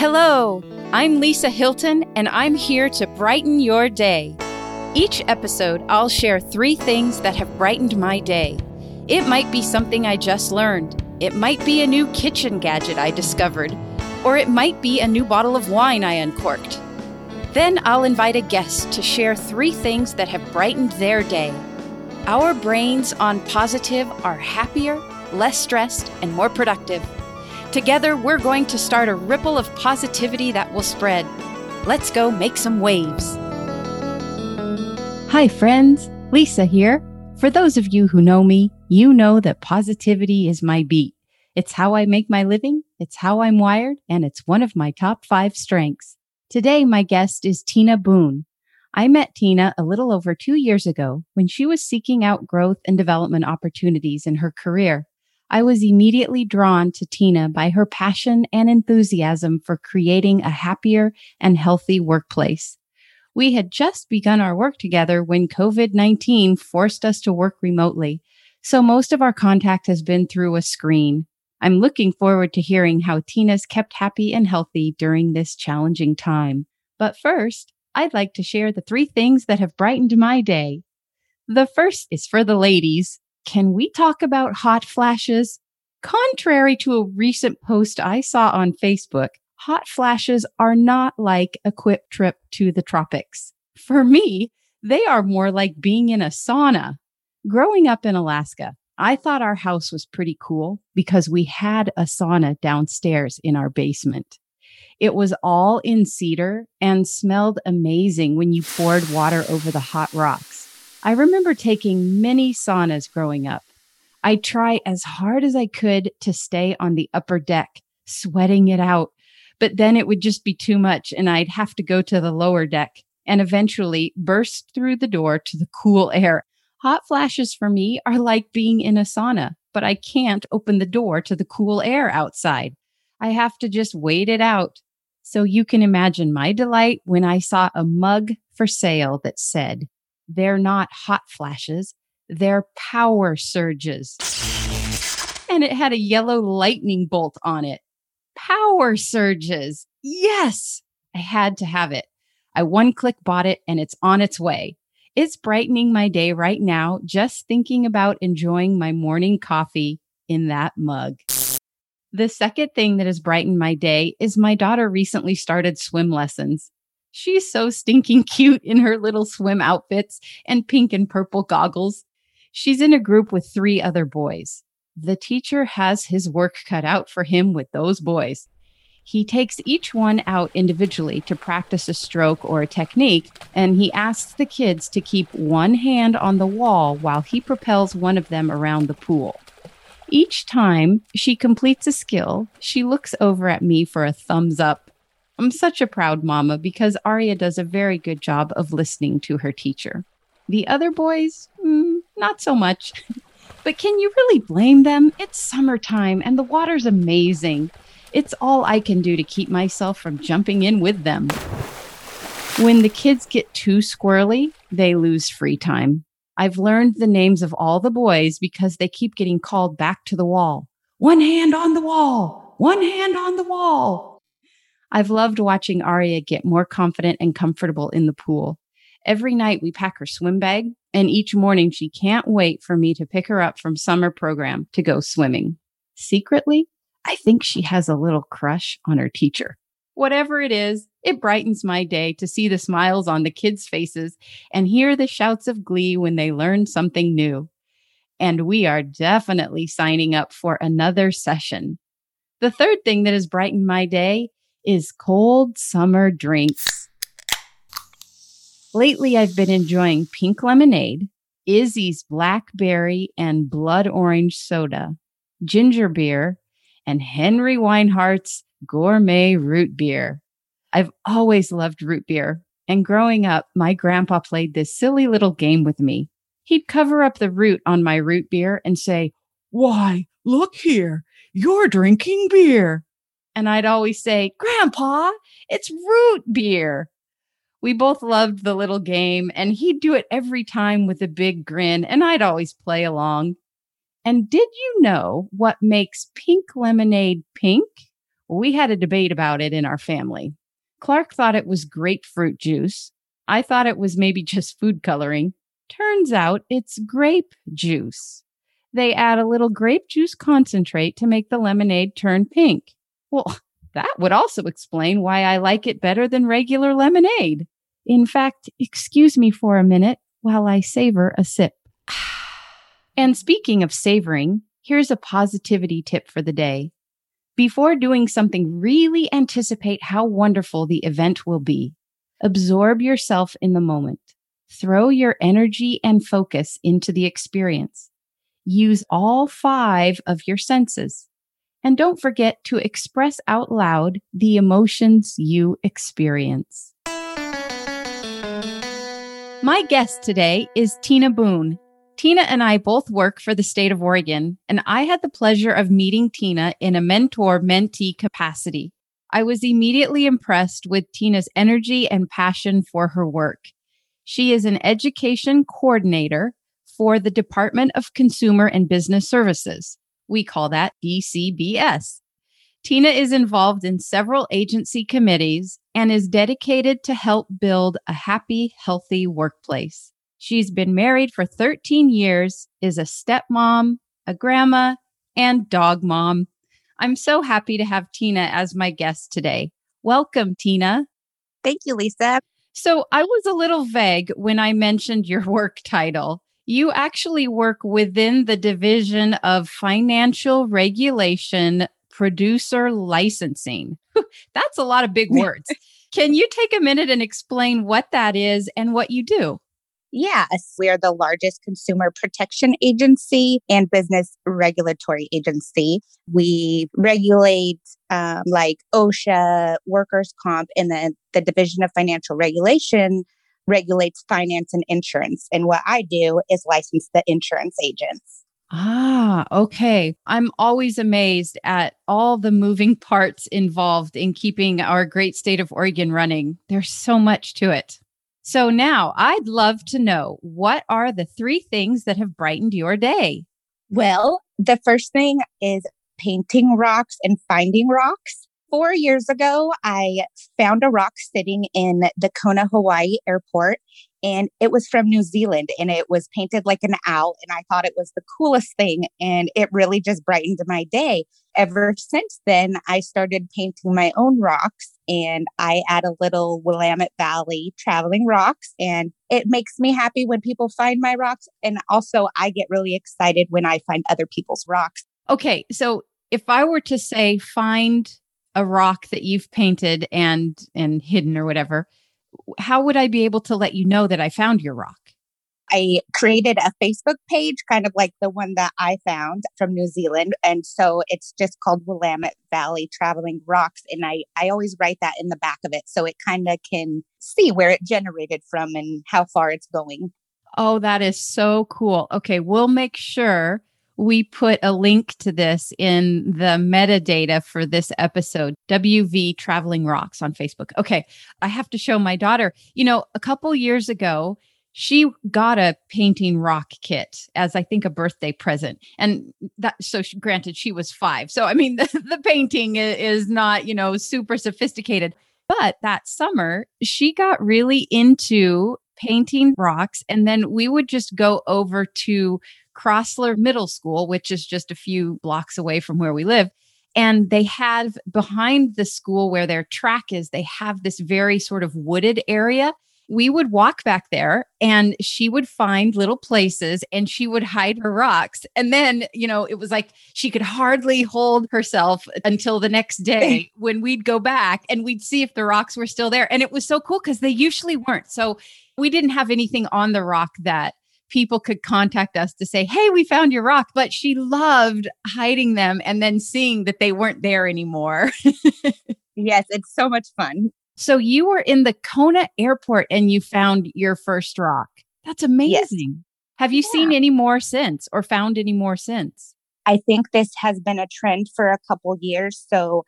Hello, I'm Lisa Hilton, and I'm here to brighten your day. Each episode, I'll share three things that have brightened my day. It might be something I just learned, it might be a new kitchen gadget I discovered, or it might be a new bottle of wine I uncorked. Then I'll invite a guest to share three things that have brightened their day. Our brains on positive are happier, less stressed, and more productive. Together, we're going to start a ripple of positivity that will spread. Let's go make some waves. Hi, friends. Lisa here. For those of you who know me, you know that positivity is my beat. It's how I make my living, it's how I'm wired, and it's one of my top five strengths. Today, my guest is Tina Boone. I met Tina a little over two years ago when she was seeking out growth and development opportunities in her career. I was immediately drawn to Tina by her passion and enthusiasm for creating a happier and healthy workplace. We had just begun our work together when COVID 19 forced us to work remotely, so most of our contact has been through a screen. I'm looking forward to hearing how Tina's kept happy and healthy during this challenging time. But first, I'd like to share the three things that have brightened my day. The first is for the ladies. Can we talk about hot flashes? Contrary to a recent post I saw on Facebook, hot flashes are not like a quick trip to the tropics. For me, they are more like being in a sauna. Growing up in Alaska, I thought our house was pretty cool because we had a sauna downstairs in our basement. It was all in cedar and smelled amazing when you poured water over the hot rocks. I remember taking many saunas growing up. I'd try as hard as I could to stay on the upper deck, sweating it out, but then it would just be too much and I'd have to go to the lower deck and eventually burst through the door to the cool air. Hot flashes for me are like being in a sauna, but I can't open the door to the cool air outside. I have to just wait it out. So you can imagine my delight when I saw a mug for sale that said, they're not hot flashes, they're power surges. And it had a yellow lightning bolt on it. Power surges. Yes, I had to have it. I one click bought it and it's on its way. It's brightening my day right now just thinking about enjoying my morning coffee in that mug. The second thing that has brightened my day is my daughter recently started swim lessons. She's so stinking cute in her little swim outfits and pink and purple goggles. She's in a group with three other boys. The teacher has his work cut out for him with those boys. He takes each one out individually to practice a stroke or a technique, and he asks the kids to keep one hand on the wall while he propels one of them around the pool. Each time she completes a skill, she looks over at me for a thumbs up I'm such a proud mama because Arya does a very good job of listening to her teacher. The other boys, mm, not so much. but can you really blame them? It's summertime and the water's amazing. It's all I can do to keep myself from jumping in with them. When the kids get too squirrely, they lose free time. I've learned the names of all the boys because they keep getting called back to the wall. One hand on the wall. One hand on the wall. I've loved watching Aria get more confident and comfortable in the pool. Every night we pack her swim bag, and each morning she can't wait for me to pick her up from summer program to go swimming. Secretly, I think she has a little crush on her teacher. Whatever it is, it brightens my day to see the smiles on the kids' faces and hear the shouts of glee when they learn something new. And we are definitely signing up for another session. The third thing that has brightened my day is cold summer drinks. Lately, I've been enjoying pink lemonade, IZZE's blackberry and blood orange soda, ginger beer, and Henry Weinhard's gourmet root beer. I've always loved root beer, and growing up, my grandpa played this silly little game with me. He'd cover up the root on my root beer and say, Why, look here, you're drinking beer. And I'd always say, Grandpa, it's root beer. We both loved the little game, and he'd do it every time with a big grin, and I'd always play along. And did you know what makes pink lemonade pink? We had a debate about it in our family. Clark thought it was grapefruit juice. I thought it was maybe just food coloring. Turns out it's grape juice. They add a little grape juice concentrate to make the lemonade turn pink. Well, that would also explain why I like it better than regular lemonade. In fact, excuse me for a minute while I savor a sip. And speaking of savoring, here's a positivity tip for the day. Before doing something, really anticipate how wonderful the event will be. Absorb yourself in the moment. Throw your energy and focus into the experience. Use all five of your senses. And don't forget to express out loud the emotions you experience. My guest today is Tina Boone. Tina and I both work for the state of Oregon, and I had the pleasure of meeting Tina in a mentor mentee capacity. I was immediately impressed with Tina's energy and passion for her work. She is an education coordinator for the Department of Consumer and Business Services. We call that DCBS. Tina is involved in several agency committees and is dedicated to help build a happy, healthy workplace. She's been married for 13 years, is a stepmom, a grandma, and dog mom. I'm so happy to have Tina as my guest today. Welcome, Tina. Thank you, Lisa. So I was a little vague when I mentioned your work title. You actually work within the Division of Financial Regulation producer licensing. That's a lot of big words. Can you take a minute and explain what that is and what you do? Yes, we are the largest consumer protection agency and business regulatory agency. We regulate um, like OSHA, workers' comp, and then the Division of Financial Regulation regulates finance and insurance. And what I do is license the insurance agents. Ah, okay. I'm always amazed at all the moving parts involved in keeping our great state of Oregon running. There's so much to it. So now I'd love to know what are the three things that have brightened your day? Well, the first thing is painting rocks and finding rocks. Four years ago, I found a rock sitting in the Kona, Hawaii airport and it was from New Zealand and it was painted like an owl. And I thought it was the coolest thing. And it really just brightened my day. Ever since then, I started painting my own rocks and I add a little Willamette Valley traveling rocks. And it makes me happy when people find my rocks. And also, I get really excited when I find other people's rocks. Okay. So if I were to say, find a rock that you've painted and and hidden or whatever how would I be able to let you know that I found your rock? I created a Facebook page, kind of like the one that I found from New Zealand. And so it's just called Willamette Valley Traveling Rocks. And I, I always write that in the back of it so it kind of can see where it generated from and how far it's going. Oh, that is so cool. Okay, we'll make sure we put a link to this in the metadata for this episode WV Traveling Rocks on Facebook. Okay, I have to show my daughter. You know, a couple years ago, she got a painting rock kit as I think a birthday present. And that, so she, granted, she was five. So, I mean, the, the painting is not, you know, super sophisticated. But that summer, she got really into painting rocks. And then we would just go over to Crossler Middle School, which is just a few blocks away from where we live. And they have behind the school where their track is, they have this very sort of wooded area. We would walk back there and she would find little places and she would hide her rocks. And then, you know, it was like she could hardly hold herself until the next day when we'd go back and we'd see if the rocks were still there. And it was so cool because they usually weren't. So we didn't have anything on the rock that people could contact us to say, Hey, we found your rock. But she loved hiding them and then seeing that they weren't there anymore. yes, it's so much fun. So you were in the Kona airport and you found your first rock. That's amazing. Yes. Have you yeah. seen any more since or found any more since? I think this has been a trend for a couple years. So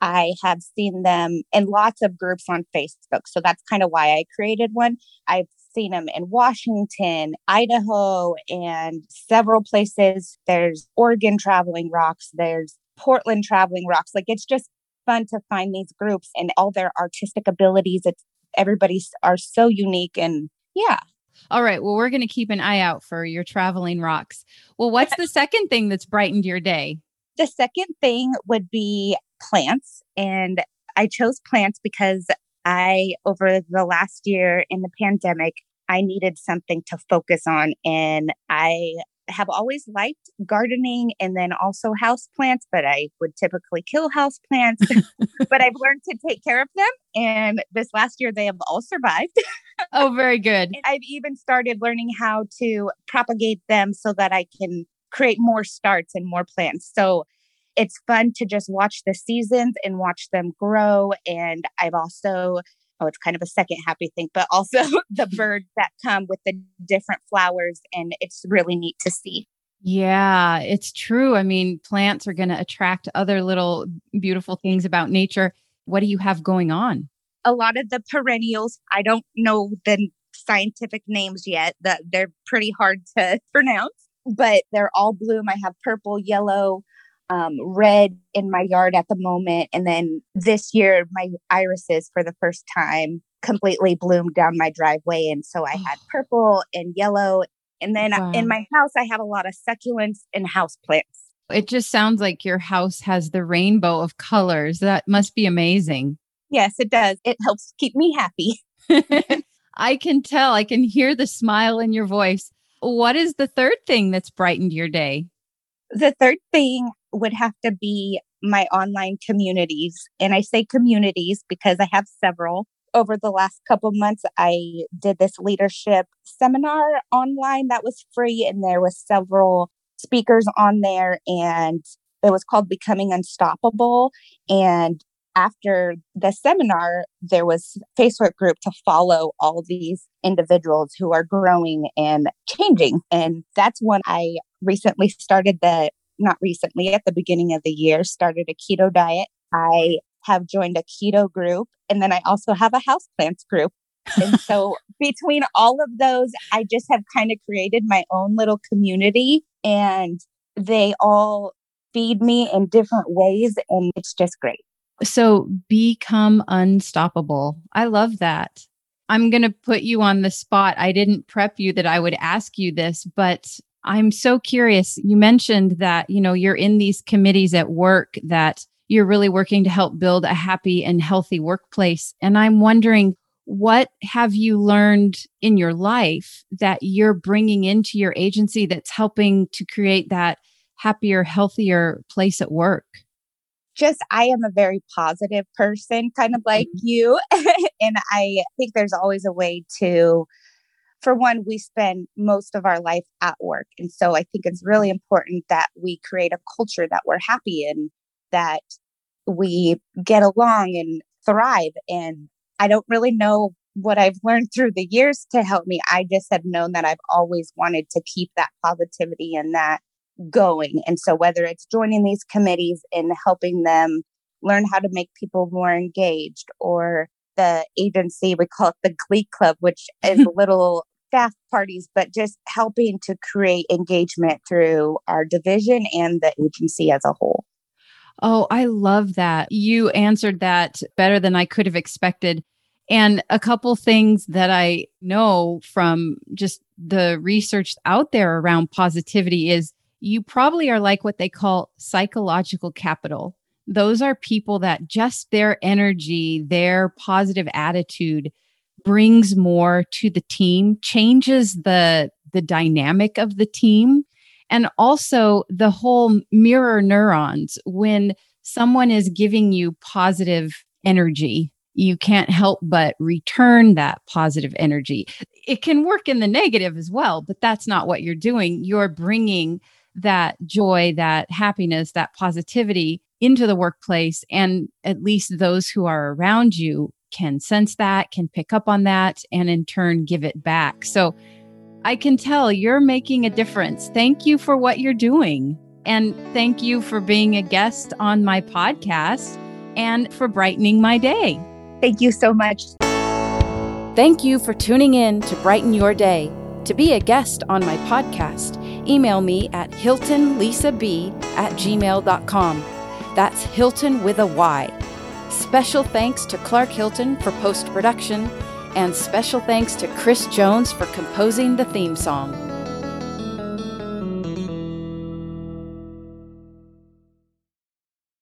I have seen them in lots of groups on Facebook. So that's kind of why I created one. I've seen them in Washington, Idaho, and several places. There's Oregon traveling rocks, there's Portland traveling rocks. Like it's just fun to find these groups and all their artistic abilities. It's everybody's are so unique and yeah. All right. Well, we're going to keep an eye out for your traveling rocks. Well, what's the second thing that's brightened your day? The second thing would be plants. And I chose plants because I, over the last year in the pandemic, I needed something to focus on. And I have always liked gardening and then also house plants, but I would typically kill house plants. but I've learned to take care of them. And this last year, they have all survived. oh, very good. And I've even started learning how to propagate them so that I can create more starts and more plants. So it's fun to just watch the seasons and watch them grow. And I've also oh, it's kind of a second happy thing, but also the birds that come with the different flowers. And it's really neat to see. Yeah, it's true. I mean, plants are going to attract other little beautiful things about nature. What do you have going on? A lot of the perennials, I don't know the scientific names yet, that they're pretty hard to pronounce, but they're all bloom. I have purple, yellow, um, red in my yard at the moment. And then this year, my irises for the first time completely bloomed down my driveway. And so I had purple and yellow. And then wow. in my house, I have a lot of succulents and house plants. It just sounds like your house has the rainbow of colors. That must be amazing. Yes, it does. It helps keep me happy. I can tell. I can hear the smile in your voice. What is the third thing that's brightened your day? The third thing would have to be my online communities. And I say communities because I have several. Over the last couple months, I did this leadership seminar online that was free, and there was several speakers on there, and it was called Becoming Unstoppable. And after the seminar, there was Facebook group to follow all these individuals who are growing and changing. And that's when I recently started the not recently, at the beginning of the year, started a keto diet. I have joined a keto group, and then I also have a houseplants group. and so between all of those, I just have kind of created my own little community, and they all feed me in different ways, and it's just great. So become unstoppable. I love that. I'm going to put you on the spot. I didn't prep you that I would ask you this, but I'm so curious. You mentioned that, you know, you're in these committees at work that you're really working to help build a happy and healthy workplace. And I'm wondering, what have you learned in your life that you're bringing into your agency that's helping to create that happier, healthier place at work? Just, I am a very positive person, kind of like mm-hmm. you. and I think there's always a way to for one, we spend most of our life at work. And so I think it's really important that we create a culture that we're happy in, that we get along and thrive. And I don't really know what I've learned through the years to help me. I just have known that I've always wanted to keep that positivity and that going. And so whether it's joining these committees and helping them learn how to make people more engaged or the agency, we call it the Glee Club, which is little staff parties, but just helping to create engagement through our division and the agency as a whole. Oh, I love that. You answered that better than I could have expected. And a couple things that I know from just the research out there around positivity is you probably are like what they call psychological capital. Those are people that just their energy, their positive attitude brings more to the team, changes the the dynamic of the team, and also the whole mirror neurons. When someone is giving you positive energy, you can't help but return that positive energy. It can work in the negative as well, but that's not what you're doing. You're bringing that joy, that happiness, that positivity into the workplace. And at least those who are around you can sense that, can pick up on that, and in turn give it back. So I can tell you're making a difference. Thank you for what you're doing. And thank you for being a guest on my podcast and for brightening my day. Thank you so much. Thank you for tuning in to Brighten Your Day. To be a guest on my podcast, email me at hiltonlisab at gmail.com. That's Hilton with a Y. Special thanks to Clark Hilton for post production, and special thanks to Chris Jones for composing the theme song.